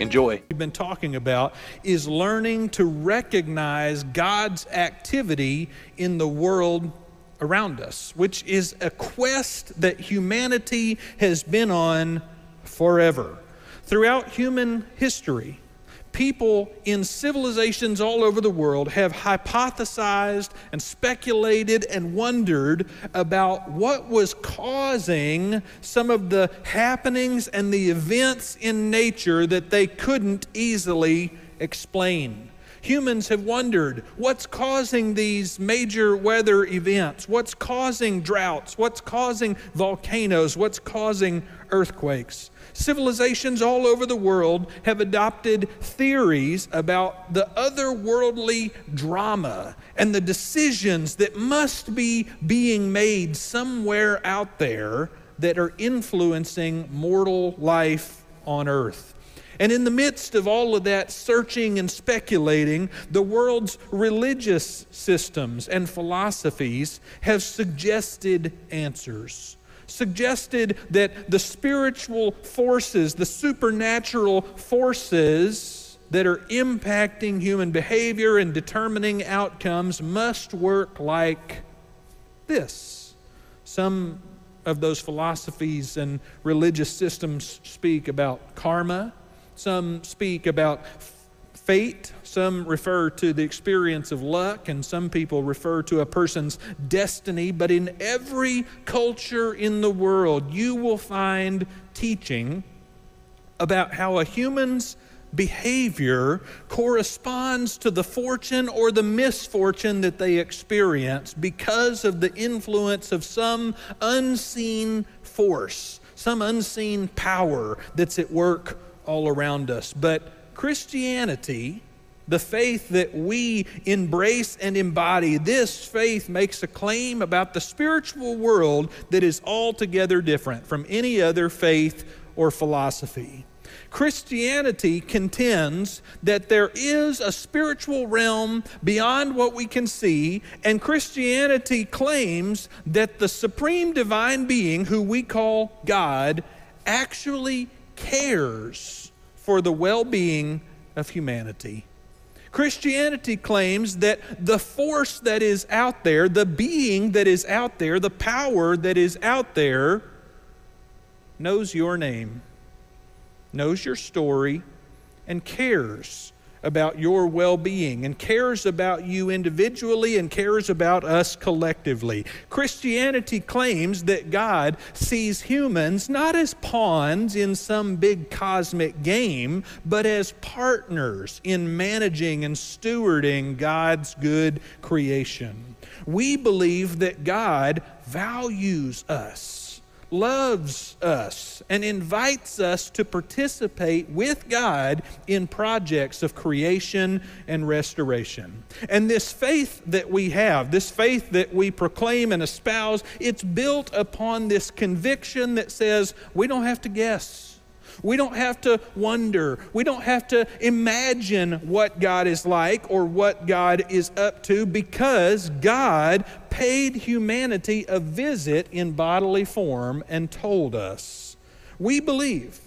Enjoy. We've been talking about is learning to recognize God's activity in the world around us, which is a quest that humanity has been on forever. Throughout human history, people in civilizations all over the world have hypothesized and speculated and wondered about what was causing some of the happenings and the events in nature that they couldn't easily explain. Humans have wondered what's causing these major weather events? What's causing droughts? What's causing volcanoes? What's causing earthquakes? Civilizations all over the world have adopted theories about the otherworldly drama and the decisions that must be being made somewhere out there that are influencing mortal life on earth. And in the midst of all of that searching and speculating, the world's religious systems and philosophies have suggested answers suggested that the spiritual forces, the supernatural forces that are impacting human behavior and determining outcomes must work like this. Some of those philosophies and religious systems speak about karma, some speak about fate. Some refer to the experience of luck, and some people refer to a person's destiny. But in every culture in the world, you will find teaching about how a human's behavior corresponds to the fortune or the misfortune that they experience because of the influence of some unseen force, some unseen power that's at work all around us. But Christianity, the faith that we embrace and embody, this faith makes a claim about the spiritual world that is altogether different from any other faith or philosophy. Christianity contends that there is a spiritual realm beyond what we can see, and Christianity claims that the supreme divine being, who we call God, actually cares for the well being of humanity. Christianity claims that the force that is out there, the being that is out there, the power that is out there, knows your name, knows your story, and cares about your well being and cares about you individually and cares about us collectively. Christianity claims that God sees humans not as pawns in some big cosmic game, but as partners in managing and stewarding God's good creation. We believe that God values us loves us and invites us to participate with God in projects of creation and restoration. And this faith that we have, this faith that we proclaim and espouse, it's built upon this conviction that says we don't have to guess. We don't have to wonder. We don't have to imagine what God is like or what God is up to because God paid humanity a visit in bodily form and told us. We believe.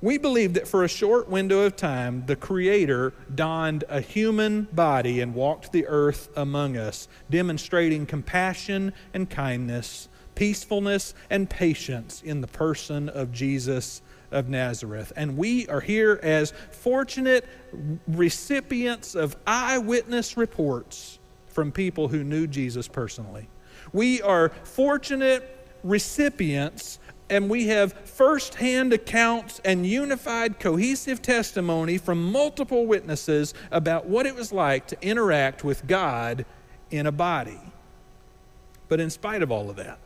We believe that for a short window of time, the Creator donned a human body and walked the earth among us, demonstrating compassion and kindness, peacefulness and patience in the person of Jesus of Nazareth. And we are here as fortunate recipients of eyewitness reports from people who knew Jesus personally. We are fortunate recipients and we have firsthand accounts and unified, cohesive testimony from multiple witnesses about what it was like to interact with God in a body. But in spite of all of that,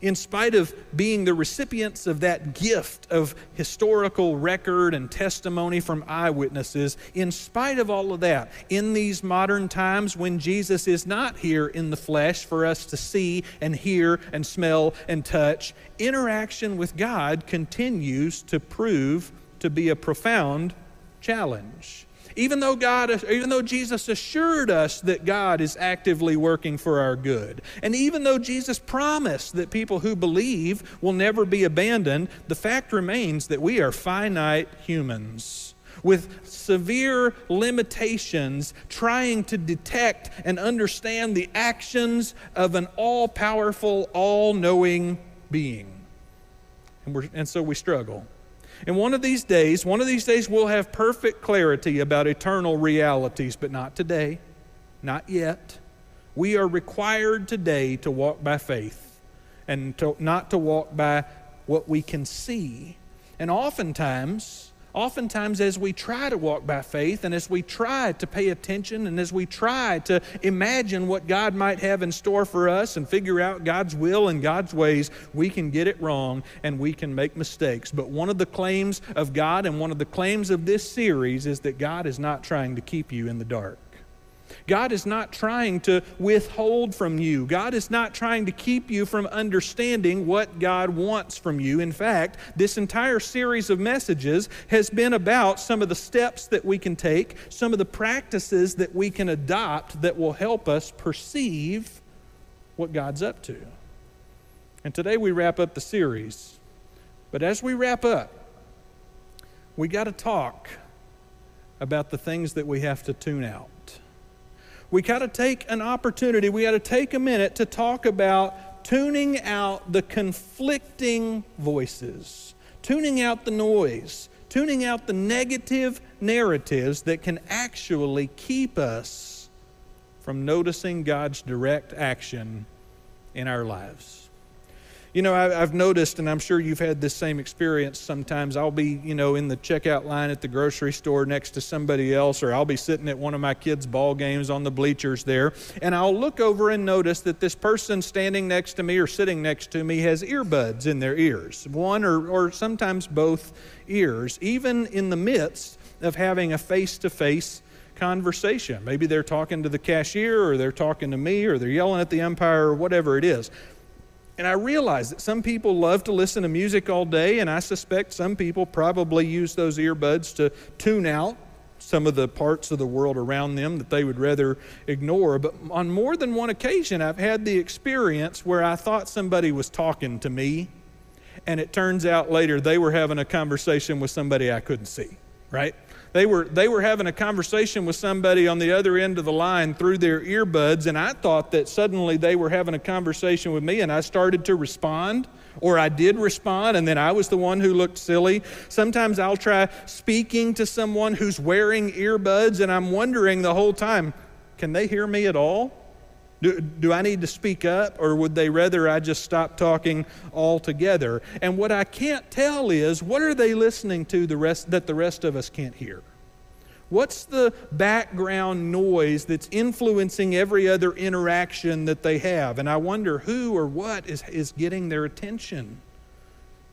in spite of being the recipients of that gift of historical record and testimony from eyewitnesses, in spite of all of that, in these modern times when Jesus is not here in the flesh for us to see and hear and smell and touch, interaction with God continues to prove to be a profound challenge. Even though God, even though Jesus assured us that God is actively working for our good, and even though Jesus promised that people who believe will never be abandoned, the fact remains that we are finite humans with severe limitations, trying to detect and understand the actions of an all powerful, all knowing being. And, and, so we struggle. And one of these days, one of these days, we'll have perfect clarity about eternal realities, but not today, not yet. We are required today to walk by faith and to, not to walk by what we can see. And oftentimes, oftentimes as we try to walk by faith and as we try to pay attention and as we try to imagine what God might have in store for us and figure out God's will and God's ways, we can get it wrong and we can make mistakes. But one of the claims of God and one of the claims of this series is that God is not trying to keep you in the dark. God is not trying to withhold from you. God is not trying to keep you from understanding what God wants from you. In fact, this entire series of messages has been about some of the steps that we can take, some of the practices that we can adopt that will help us perceive what God's up to. And today we wrap up the series. But as we wrap up, we got to talk about the things that we have to tune out we got to take an opportunity, we got to take a minute to talk about tuning out the conflicting voices, tuning out the noise, tuning out the negative narratives that can actually keep us from noticing God's direct action in our lives. You know, I, have noticed, and I'm sure you've had this same experience sometimes. I'll be, you know, in the checkout line at the grocery store next to somebody else, or I'll be sitting at one of my kids' ball games on the bleachers there, and I'll look over and notice that this person standing next to me or sitting next to me has earbuds in their ears, one or, or sometimes both ears, even in the midst of having a face to face conversation. Maybe they're talking to the cashier, or they're talking to me, or they're yelling at the umpire, or whatever it is. And I realize that some people love to listen to music all day, and I suspect some people probably use those earbuds to tune out some of the parts of the world around them that they would rather ignore. But on more than one occasion, I've had the experience where I thought somebody was talking to me, and it turns out later they were having a conversation with somebody I couldn't see, right? They were, they were having a conversation with somebody on the other end of the line through their earbuds, and I thought that suddenly they were having a conversation with me, and I started to respond, or I did respond, and then I was the one who looked silly. Sometimes I'll try speaking to someone who's wearing earbuds, and I'm wondering the whole time, can they hear me at all? Do, do I need to speak up, or would they rather I just stop talking altogether? And what I can't tell is what are they listening to the rest, that the rest of us can't hear? What's the background noise that's influencing every other interaction that they have? And I wonder who or what is, is getting their attention.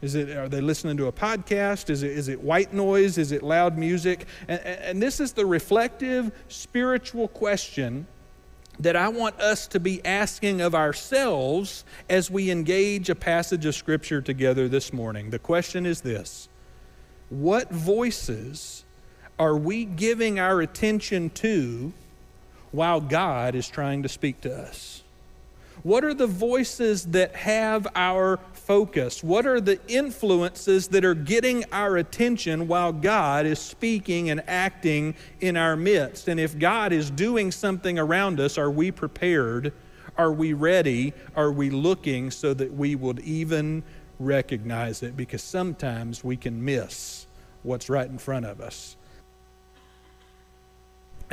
Is it, are they listening to a podcast? Is it, is it white noise? Is it loud music? And, and this is the reflective spiritual question that I want us to be asking of ourselves as we engage a passage of Scripture together this morning. The question is this What voices are we giving our attention to while God is trying to speak to us? What are the voices that have our focus? What are the influences that are getting our attention while God is speaking and acting in our midst? And if God is doing something around us, are we prepared? Are we ready? Are we looking so that we would even recognize it? Because sometimes we can miss what's right in front of us.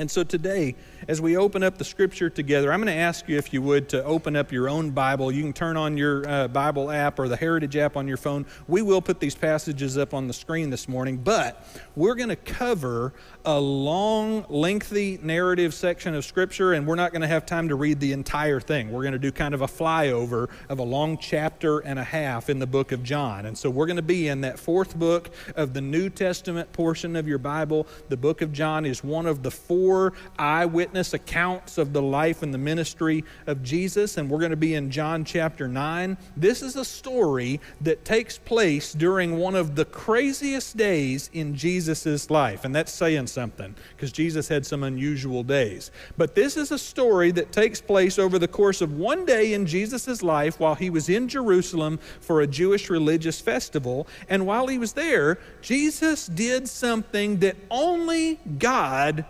And so today, as we open up the scripture together, I'm going to ask you, if you would, to open up your own Bible. You can turn on your uh, Bible app or the Heritage app on your phone. We will put these passages up on the screen this morning, but we're going to cover a long, lengthy narrative section of Scripture, and we're not going to have time to read the entire thing. We're going to do kind of a flyover of a long chapter and a half in the book of John. And so we're going to be in that fourth book of the New Testament portion of your Bible. The book of John is one of the four eyewitness accounts of the life and the ministry of Jesus, and we're going to be in John chapter 9. This is a story that takes place during one of the craziest days in Jesus' life, and that's saying something because Jesus had some unusual days. But this is a story that takes place over the course of one day in Jesus' life while he was in Jerusalem for a Jewish religious festival. And while he was there, Jesus did something that only God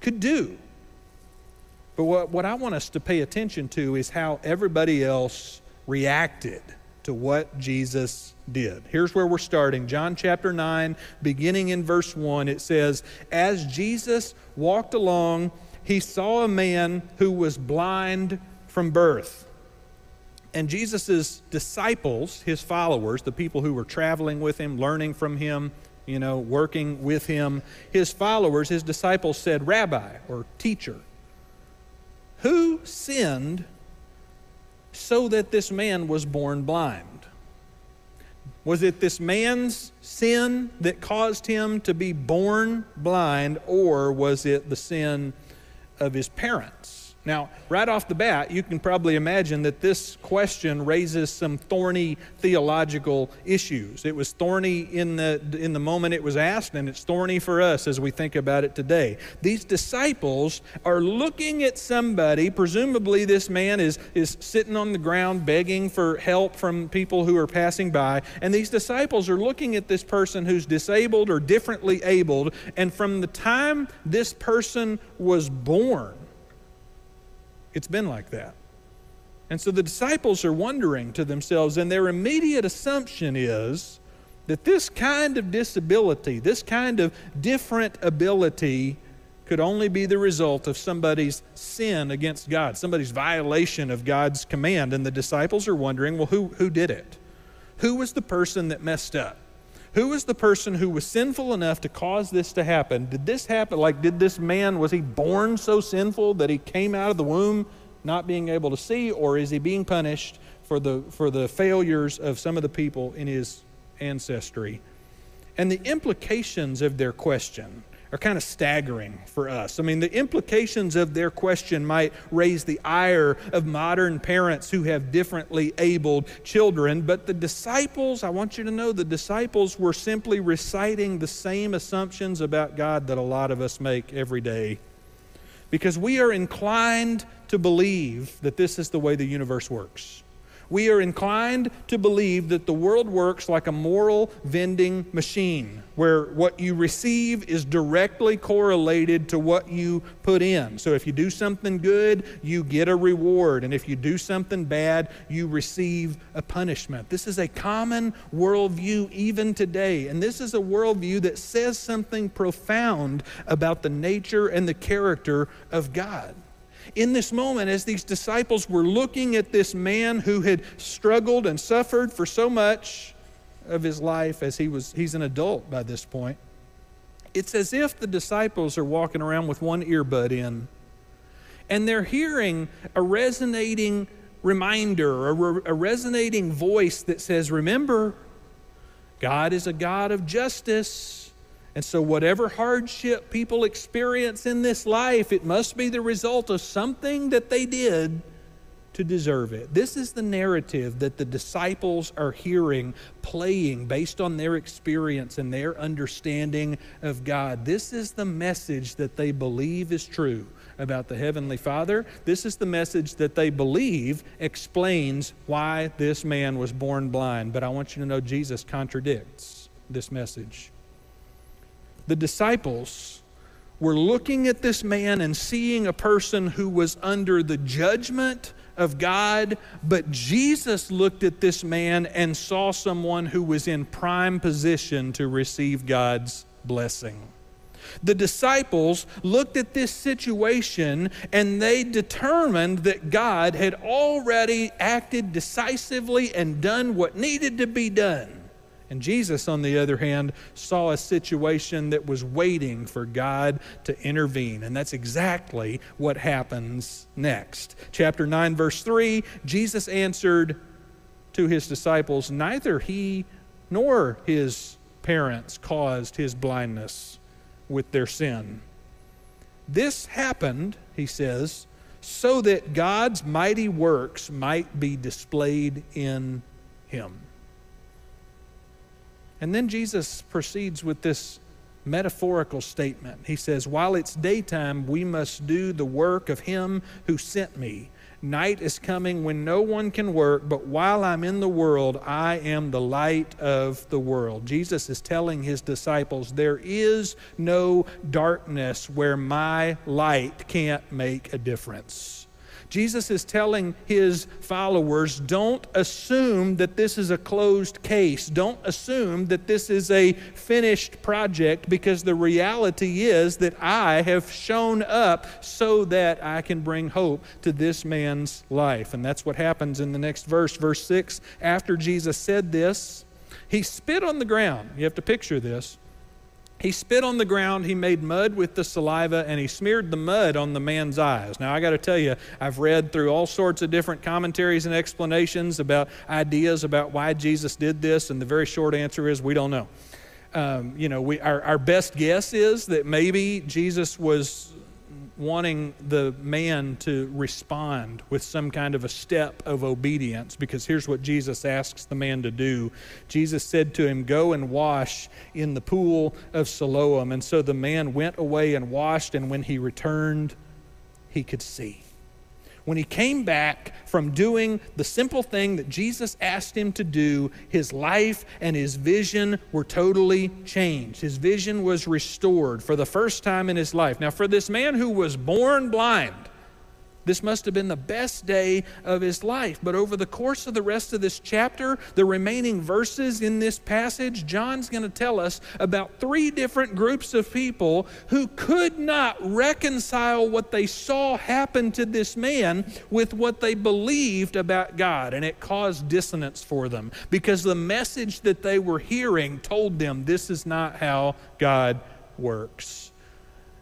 could do. But what, what I want us to pay attention to is how everybody else reacted to what Jesus did. Here's where we're starting. John chapter 9, beginning in verse 1, it says, As Jesus walked along, he saw a man who was blind from birth. And Jesus' disciples, his followers, the people who were traveling with him, learning from him, you know, working with him, his followers, his disciples said, Rabbi or teacher, who sinned so that this man was born blind? Was it this man's sin that caused him to be born blind, or was it the sin of his parents? Now, right off the bat, you can probably imagine that this question raises some thorny theological issues. It was thorny in the, in the moment it was asked, and it's thorny for us as we think about it today. These disciples are looking at somebody, presumably this man is, is sitting on the ground begging for help from people who are passing by, and these disciples are looking at this person who's disabled or differently abled, and from the time this person was born, it's been like that. And so the disciples are wondering to themselves, and their immediate assumption is that this kind of disability, this kind of different ability, could only be the result of somebody's sin against God, somebody's violation of God's command. And the disciples are wondering, well, who, who did it? Who was the person that messed up? Who was the person who was sinful enough to cause this to happen? Did this happen? Like, did this man, was he born so sinful that he came out of the womb not being able to see, or is he being punished for the, for the failures of some of the people in his ancestry? And the implications of their question are kind of staggering for us. I mean, the implications of their question might raise the ire of modern parents who have differently abled children, but the disciples, I want you to know, the disciples were simply reciting the same assumptions about God that a lot of us make every day. Because we are inclined to believe that this is the way the universe works we are inclined to believe that the world works like a moral vending machine, where what you receive is directly correlated to what you put in. So if you do something good, you get a reward. And if you do something bad, you receive a punishment. This is a common worldview even today. And this is a worldview that says something profound about the nature and the character of God in this moment, as these disciples were looking at this man who had struggled and suffered for so much of his life as he was, he's an adult by this point, it's as if the disciples are walking around with one earbud in and they're hearing a resonating reminder, a, re- a resonating voice that says, Remember, God is a God of justice. And so, whatever hardship people experience in this life, it must be the result of something that they did to deserve it. This is the narrative that the disciples are hearing playing based on their experience and their understanding of God. This is the message that they believe is true about the Heavenly Father. This is the message that they believe explains why this man was born blind. But I want you to know Jesus contradicts this message the disciples were looking at this man and seeing a person who was under the judgment of God, but Jesus looked at this man and saw someone who was in prime position to receive God's blessing. The disciples looked at this situation and they determined that God had already acted decisively and done what needed to be done. And Jesus, on the other hand, saw a situation that was waiting for God to intervene. And that's exactly what happens next. Chapter 9, verse 3 Jesus answered to his disciples, Neither he nor his parents caused his blindness with their sin. This happened, he says, so that God's mighty works might be displayed in him. And then Jesus proceeds with this metaphorical statement. He says, While it's daytime, we must do the work of him who sent me. Night is coming when no one can work, but while I'm in the world, I am the light of the world. Jesus is telling his disciples, There is no darkness where my light can't make a difference. Jesus is telling his followers don't assume that this is a closed case. Don't assume that this is a finished project because the reality is that I have shown up so that I can bring hope to this man's life. And that's what happens in the next verse, verse 6. After Jesus said this, he spit on the ground. You have to picture this. He spit on the ground, he made mud with the saliva, and he smeared the mud on the man's eyes. Now, I got to tell you, I've read through all sorts of different commentaries and explanations about ideas about why Jesus did this, and the very short answer is we don't know. Um, you know, we, our, our best guess is that maybe Jesus was wanting the man to respond with some kind of a step of obedience because here's what Jesus asks the man to do. Jesus said to him, Go and wash in the pool of Siloam. And so the man went away and washed, and when he returned, he could see when he came back from doing the simple thing that Jesus asked him to do, his life and his vision were totally changed. His vision was restored for the first time in his life. Now, for this man who was born blind, this must have been the best day of his life. But over the course of the rest of this chapter, the remaining verses in this passage, John's going to tell us about three different groups of people who could not reconcile what they saw happen to this man with what they believed about God. And it caused dissonance for them because the message that they were hearing told them this is not how God works.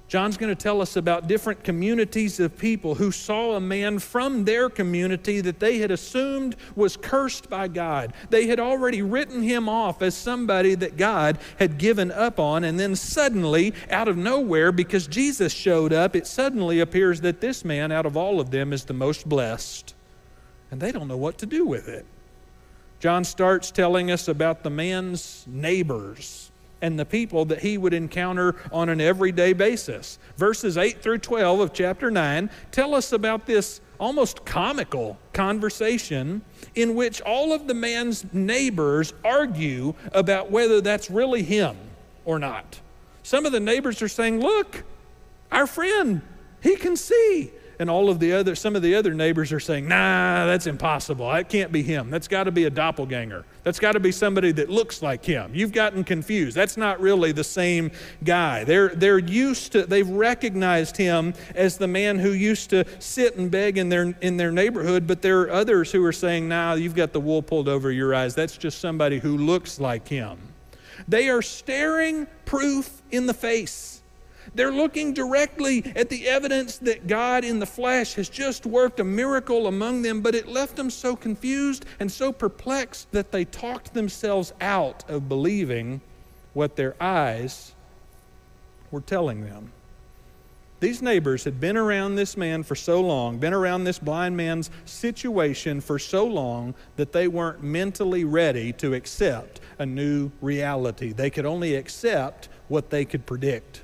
John's going to tell us about different communities of people who saw a man from their community that they had assumed was cursed by God. They had already written him off as somebody that God had given up on, and then suddenly, out of nowhere, because Jesus showed up, it suddenly appears that this man, out of all of them, is the most blessed. And they don't know what to do with it. John starts telling us about the man's neighbors and the people that he would encounter on an everyday basis. Verses 8 through 12 of chapter 9 tell us about this almost comical conversation in which all of the man's neighbors argue about whether that's really him or not. Some of the neighbors are saying, Look, our friend, he can see and all of the other some of the other neighbors are saying nah that's impossible. That can't be him. That's got to be a doppelganger. That's got to be somebody that looks like him. You've gotten confused. That's not really the same guy. They're they're used to they've recognized him as the man who used to sit and beg in their in their neighborhood but there are others who are saying nah you've got the wool pulled over your eyes. That's just somebody who looks like him. They are staring proof in the face they're looking directly at the evidence that God in the flesh has just worked a miracle among them, but it left them so confused and so perplexed that they talked themselves out of believing what their eyes were telling them. These neighbors had been around this man for so long, been around this blind man's situation for so long that they weren't mentally ready to accept a new reality. They could only accept what they could predict.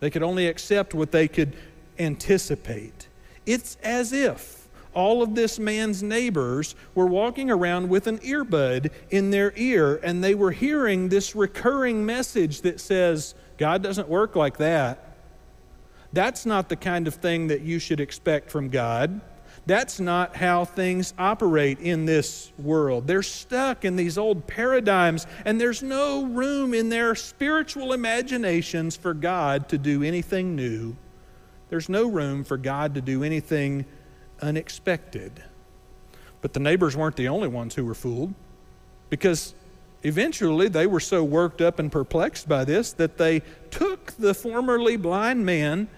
They could only accept what they could anticipate. It's as if all of this man's neighbors were walking around with an earbud in their ear and they were hearing this recurring message that says, God doesn't work like that. That's not the kind of thing that you should expect from God. That's not how things operate in this world. They're stuck in these old paradigms, and there's no room in their spiritual imaginations for God to do anything new. There's no room for God to do anything unexpected. But the neighbors weren't the only ones who were fooled, because eventually they were so worked up and perplexed by this that they took the formerly blind man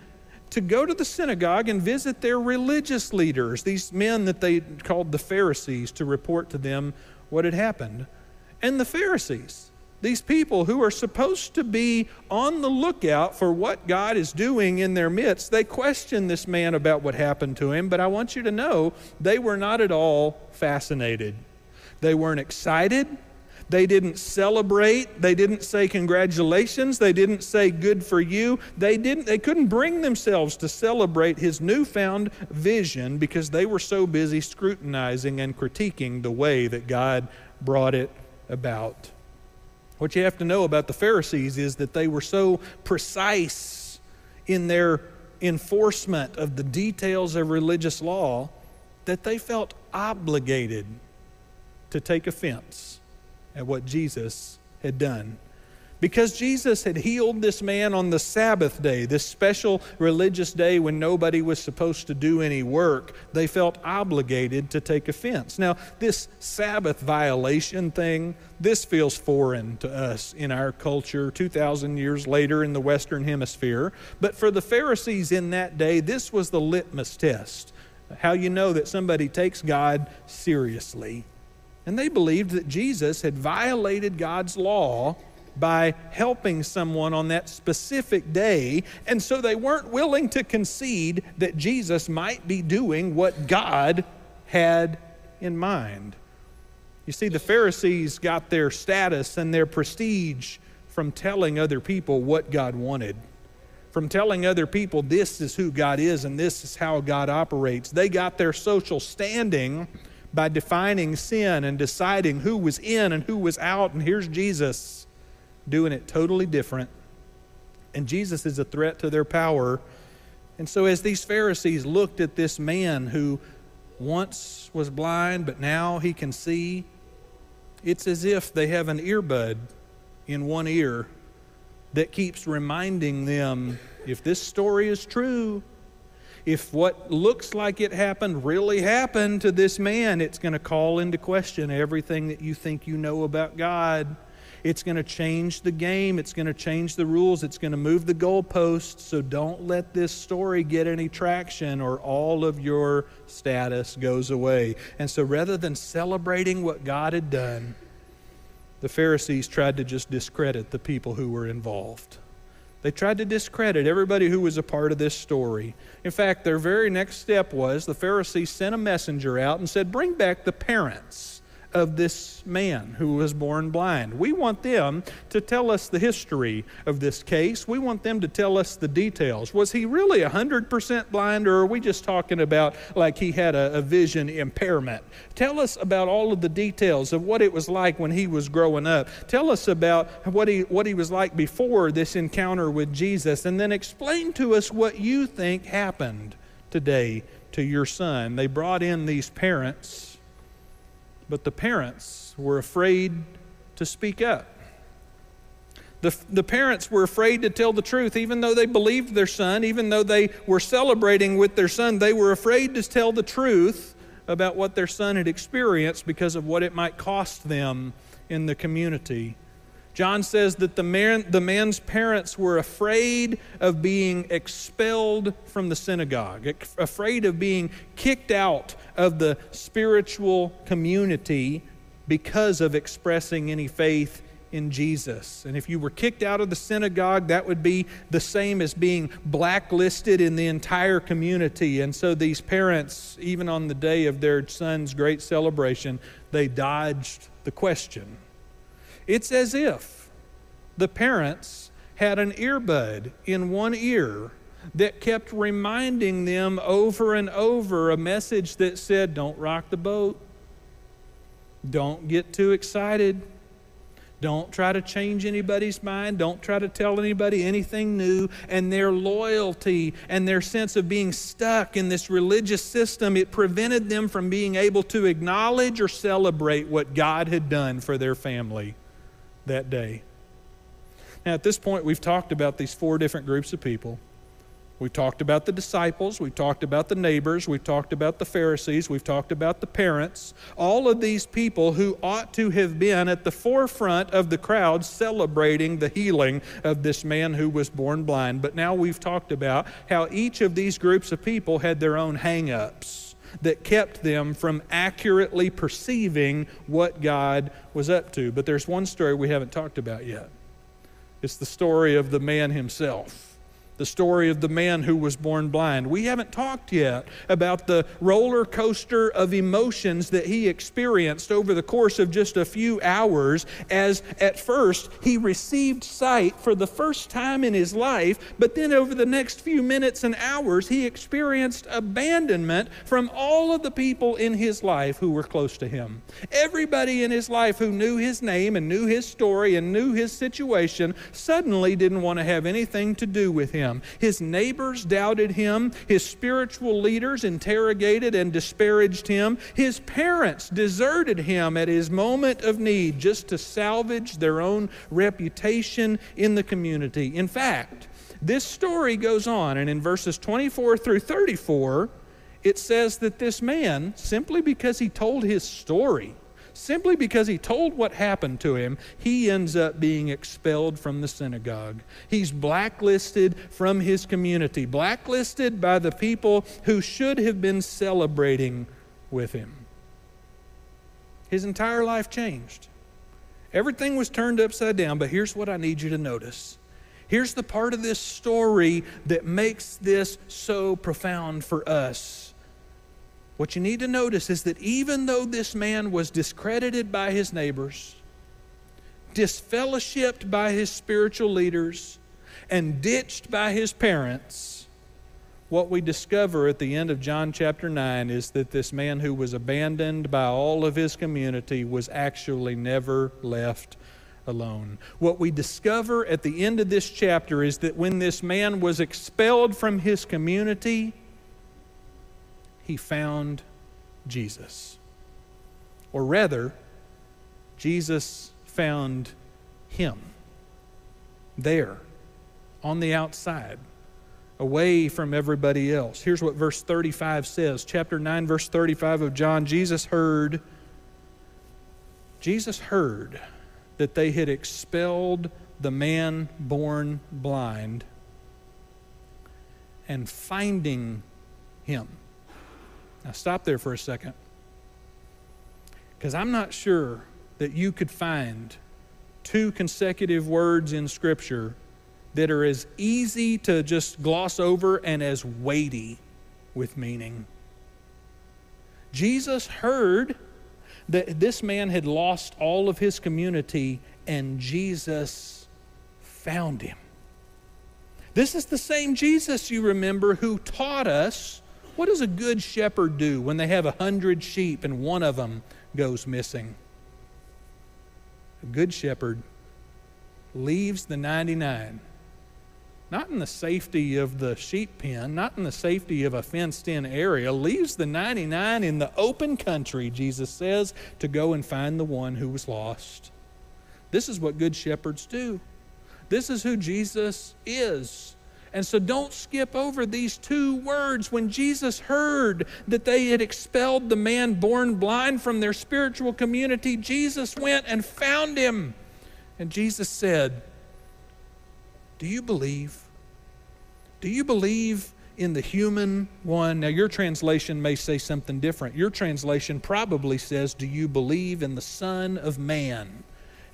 to go to the synagogue and visit their religious leaders, these men that they called the Pharisees, to report to them what had happened. And the Pharisees, these people who are supposed to be on the lookout for what God is doing in their midst, they question this man about what happened to him, but I want you to know they were not at all fascinated. They weren't excited. They didn't celebrate. They didn't say congratulations. They didn't say good for you. They didn't they couldn't bring themselves to celebrate his newfound vision because they were so busy scrutinizing and critiquing the way that God brought it about. What you have to know about the Pharisees is that they were so precise in their enforcement of the details of religious law that they felt obligated to take offense at what Jesus had done. Because Jesus had healed this man on the Sabbath day, this special religious day when nobody was supposed to do any work, they felt obligated to take offense. Now, this Sabbath violation thing, this feels foreign to us in our culture 2,000 years later in the Western Hemisphere. But for the Pharisees in that day, this was the litmus test how you know that somebody takes God seriously. And they believed that Jesus had violated God's law by helping someone on that specific day. And so they weren't willing to concede that Jesus might be doing what God had in mind. You see, the Pharisees got their status and their prestige from telling other people what God wanted, from telling other people this is who God is and this is how God operates. They got their social standing by defining sin and deciding who was in and who was out. And here's Jesus doing it totally different. And Jesus is a threat to their power. And so, as these Pharisees looked at this man who once was blind, but now he can see, it's as if they have an earbud in one ear that keeps reminding them if this story is true, if what looks like it happened really happened to this man, it's going to call into question everything that you think you know about God. It's going to change the game. It's going to change the rules. It's going to move the goalposts. So don't let this story get any traction or all of your status goes away. And so rather than celebrating what God had done, the Pharisees tried to just discredit the people who were involved. They tried to discredit everybody who was a part of this story. In fact, their very next step was the Pharisees sent a messenger out and said, Bring back the parents of this man who was born blind. We want them to tell us the history of this case. We want them to tell us the details. Was he really 100% blind, or are we just talking about like he had a, a vision impairment? Tell us about all of the details of what it was like when he was growing up. Tell us about what he, what he was like before this encounter with Jesus, and then explain to us what you think happened today to your son. They brought in these parents but the parents were afraid to speak up. The, the parents were afraid to tell the truth, even though they believed their son, even though they were celebrating with their son, they were afraid to tell the truth about what their son had experienced because of what it might cost them in the community. John says that the, man, the man's parents were afraid of being expelled from the synagogue, afraid of being kicked out of the spiritual community because of expressing any faith in Jesus. And if you were kicked out of the synagogue, that would be the same as being blacklisted in the entire community. And so these parents, even on the day of their son's great celebration, they dodged the question. It's as if the parents had an earbud in one ear that kept reminding them over and over a message that said, Don't rock the boat. Don't get too excited. Don't try to change anybody's mind. Don't try to tell anybody anything new. And their loyalty and their sense of being stuck in this religious system, it prevented them from being able to acknowledge or celebrate what God had done for their family that day. Now, at this point, we've talked about these four different groups of people. We've talked about the disciples, we've talked about the neighbors, we've talked about the Pharisees, we've talked about the parents. All of these people who ought to have been at the forefront of the crowd celebrating the healing of this man who was born blind. But now we've talked about how each of these groups of people had their own hang ups that kept them from accurately perceiving what God was up to. But there's one story we haven't talked about yet it's the story of the man himself the story of the man who was born blind. We haven't talked yet about the roller coaster of emotions that he experienced over the course of just a few hours, as at first he received sight for the first time in his life, but then over the next few minutes and hours, he experienced abandonment from all of the people in his life who were close to him. Everybody in his life who knew his name and knew his story and knew his situation suddenly didn't want to have anything to do with him him. His neighbors doubted him. His spiritual leaders interrogated and disparaged him. His parents deserted him at his moment of need just to salvage their own reputation in the community. In fact, this story goes on, and in verses 24 through 34, it says that this man, simply because he told his story, Simply because he told what happened to him, he ends up being expelled from the synagogue. He's blacklisted from his community, blacklisted by the people who should have been celebrating with him. His entire life changed. Everything was turned upside down, but here's what I need you to notice. Here's the part of this story that makes this so profound for us. What you need to notice is that even though this man was discredited by his neighbors, disfellowshipped by his spiritual leaders, and ditched by his parents, what we discover at the end of John chapter 9 is that this man who was abandoned by all of his community was actually never left alone. What we discover at the end of this chapter is that when this man was expelled from his community, he found Jesus. Or rather, Jesus found him there on the outside, away from everybody else. Here's what verse 35 says. Chapter 9 verse 35 of John, Jesus heard Jesus heard that they had expelled the man born blind and finding him now, stop there for a second. Because I'm not sure that you could find two consecutive words in Scripture that are as easy to just gloss over and as weighty with meaning. Jesus heard that this man had lost all of his community, and Jesus found him. This is the same Jesus, you remember, who taught us what does a good shepherd do when they have a hundred sheep and one of them goes missing? A good shepherd leaves the 99, not in the safety of the sheep pen, not in the safety of a fenced in area, leaves the 99 in the open country, Jesus says, to go and find the one who was lost. This is what good shepherds do. This is who Jesus is. And so don't skip over these two words. When Jesus heard that they had expelled the man born blind from their spiritual community, Jesus went and found him. And Jesus said, Do you believe? Do you believe in the human one? Now, your translation may say something different. Your translation probably says, Do you believe in the Son of Man?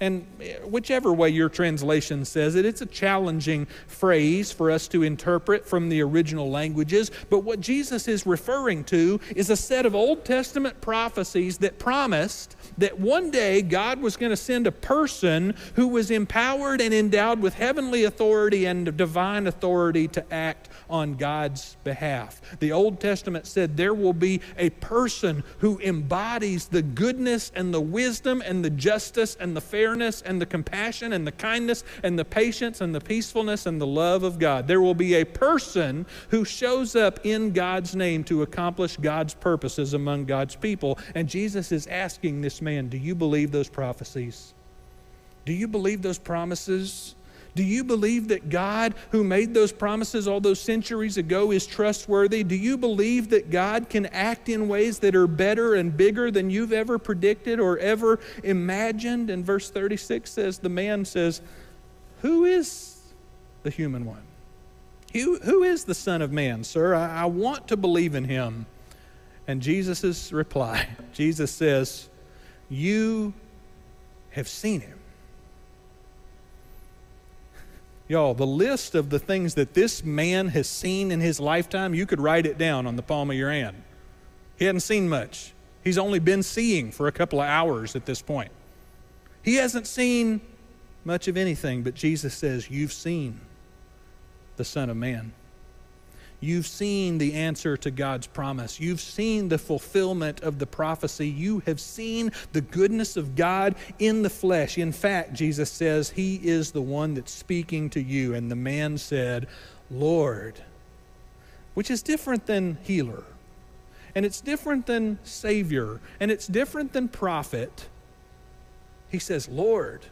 And whichever way your translation says it, it's a challenging phrase for us to interpret from the original languages. But what Jesus is referring to is a set of Old Testament prophecies that promised that one day God was going to send a person who was empowered and endowed with heavenly authority and divine authority to act on God's behalf. The Old Testament said there will be a person who embodies the goodness and the wisdom and the justice and the fairness fairness and the compassion and the kindness and the patience and the peacefulness and the love of God. There will be a person who shows up in God's name to accomplish God's purposes among God's people. And Jesus is asking this man, Do you believe those prophecies? Do you believe those promises? Do you believe that God, who made those promises all those centuries ago, is trustworthy? Do you believe that God can act in ways that are better and bigger than you've ever predicted or ever imagined? And verse 36 says, The man says, Who is the human one? Who, who is the Son of Man, sir? I, I want to believe in him. And Jesus' reply Jesus says, You have seen him. Y'all, the list of the things that this man has seen in his lifetime, you could write it down on the palm of your hand. He hadn't seen much. He's only been seeing for a couple of hours at this point. He hasn't seen much of anything, but Jesus says, You've seen the Son of Man. You've seen the answer to God's promise. You've seen the fulfillment of the prophecy. You have seen the goodness of God in the flesh. In fact, Jesus says, He is the one that's speaking to you. And the man said, Lord, which is different than healer, and it's different than Savior, and it's different than prophet. He says, Lord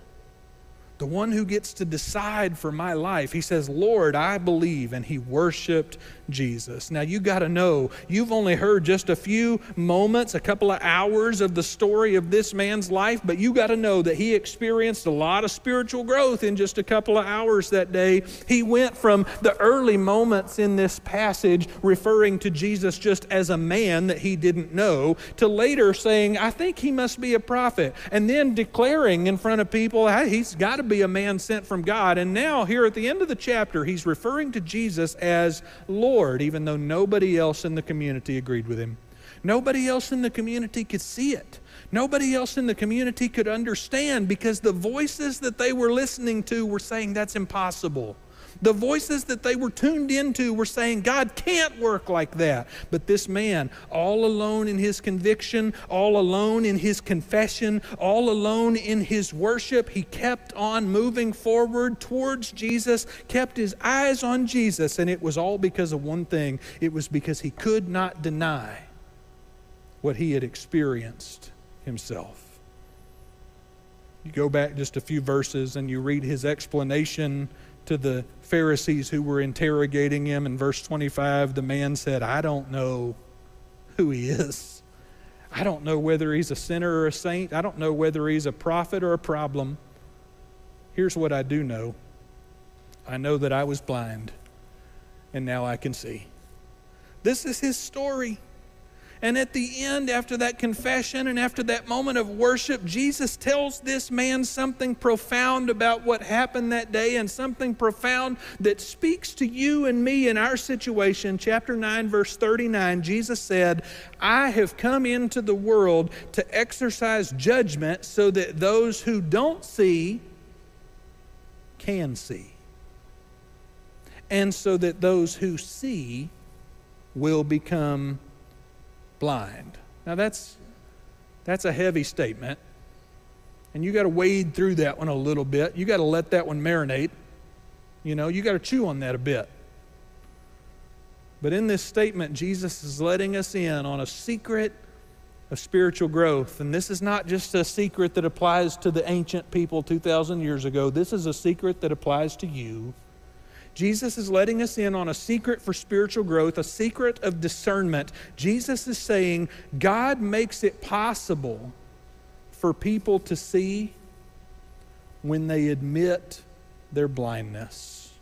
the one who gets to decide for my life. He says, Lord, I believe. And he worshiped Jesus. Now, you got to know, you've only heard just a few moments, a couple of hours of the story of this man's life, but you got to know that he experienced a lot of spiritual growth in just a couple of hours that day. He went from the early moments in this passage referring to Jesus just as a man that he didn't know to later saying, I think he must be a prophet, and then declaring in front of people, he's got to be a man sent from God. And now, here at the end of the chapter, he's referring to Jesus as Lord, even though nobody else in the community agreed with him. Nobody else in the community could see it. Nobody else in the community could understand because the voices that they were listening to were saying that's impossible. The voices that they were tuned into were saying, God can't work like that. But this man, all alone in his conviction, all alone in his confession, all alone in his worship, he kept on moving forward towards Jesus, kept his eyes on Jesus. And it was all because of one thing it was because he could not deny what he had experienced himself. You go back just a few verses and you read his explanation to the Pharisees who were interrogating him. In verse 25, the man said, I don't know who he is. I don't know whether he's a sinner or a saint. I don't know whether he's a prophet or a problem. Here's what I do know I know that I was blind, and now I can see. This is his story. And at the end, after that confession and after that moment of worship, Jesus tells this man something profound about what happened that day and something profound that speaks to you and me in our situation. Chapter 9, verse 39, Jesus said, I have come into the world to exercise judgment so that those who don't see can see, and so that those who see will become blind. Now that's that's a heavy statement. And you got to wade through that one a little bit. You got to let that one marinate. You know, you got to chew on that a bit. But in this statement, Jesus is letting us in on a secret of spiritual growth. And this is not just a secret that applies to the ancient people 2,000 years ago, this is a secret that applies to you Jesus is letting us in on a secret for spiritual growth, a secret of discernment. Jesus is saying God makes it possible for people to see when they admit their blindness.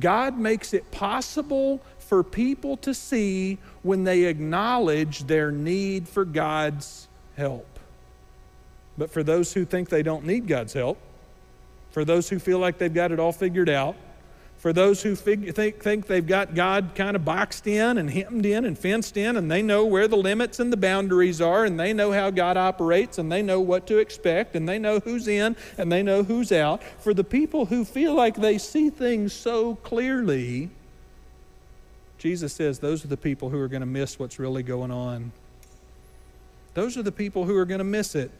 God makes it possible for people to see when they acknowledge their need for God's help. But for those who think they don't need God's help, for those who feel like they've got it all figured out, for those who fig- think, think they've got God kind of boxed in and hemmed in and fenced in, and they know where the limits and the boundaries are, and they know how God operates, and they know what to expect, and they know who's in and they know who's out. For the people who feel like they see things so clearly, Jesus says those are the people who are going to miss what's really going on. Those are the people who are going to miss it.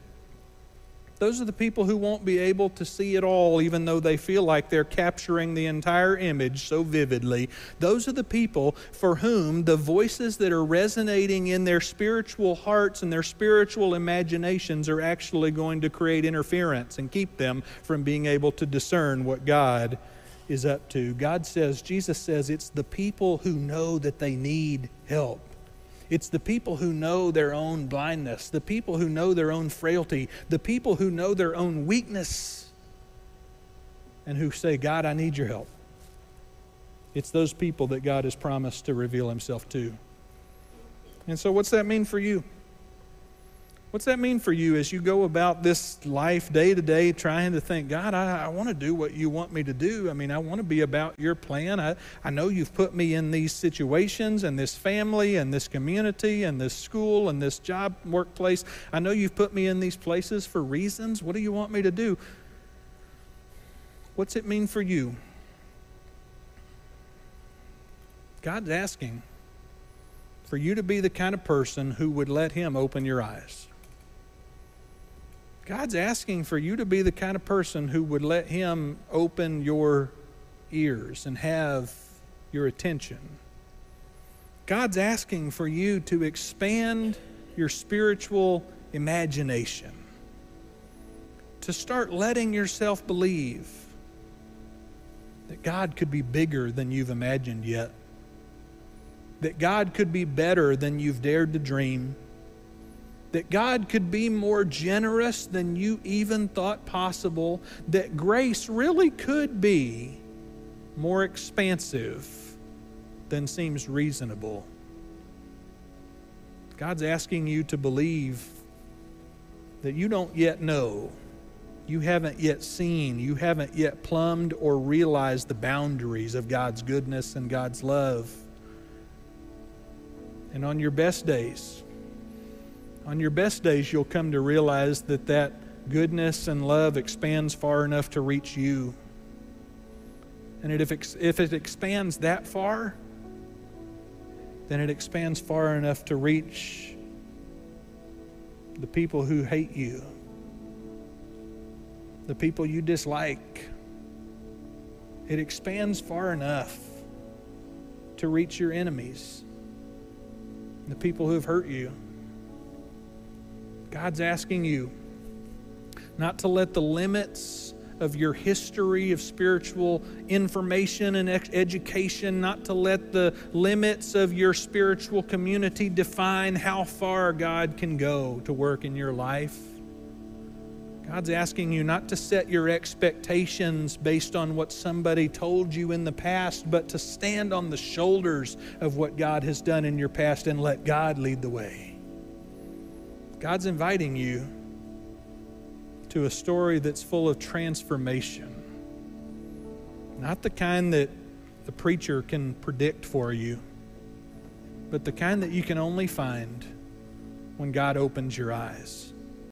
Those are the people who won't be able to see it all, even though they feel like they're capturing the entire image so vividly. Those are the people for whom the voices that are resonating in their spiritual hearts and their spiritual imaginations are actually going to create interference and keep them from being able to discern what God is up to. God says, Jesus says, it's the people who know that they need help. It's the people who know their own blindness, the people who know their own frailty, the people who know their own weakness, and who say, God, I need your help. It's those people that God has promised to reveal himself to. And so, what's that mean for you? What's that mean for you as you go about this life day to day trying to think, God, I, I want to do what you want me to do? I mean, I want to be about your plan. I, I know you've put me in these situations and this family and this community and this school and this job workplace. I know you've put me in these places for reasons. What do you want me to do? What's it mean for you? God's asking for you to be the kind of person who would let Him open your eyes. God's asking for you to be the kind of person who would let Him open your ears and have your attention. God's asking for you to expand your spiritual imagination, to start letting yourself believe that God could be bigger than you've imagined yet, that God could be better than you've dared to dream that God could be more generous than you even thought possible, that grace really could be more expansive than seems reasonable. God's asking you to believe that you don't yet know, you haven't yet seen, you haven't yet plumbed or realized the boundaries of God's goodness and God's love. And on your best days, on your best days, you'll come to realize that that goodness and love expands far enough to reach you. And if, if it expands that far, then it expands far enough to reach the people who hate you, the people you dislike. It expands far enough to reach your enemies, the people who have hurt you. God's asking you not to let the limits of your history of spiritual information and education, not to let the limits of your spiritual community define how far God can go to work in your life. God's asking you not to set your expectations based on what somebody told you in the past, but to stand on the shoulders of what God has done in your past and let God lead the way. God's inviting you to a story that's full of transformation. Not the kind that the preacher can predict for you, but the kind that you can only find when God opens your eyes.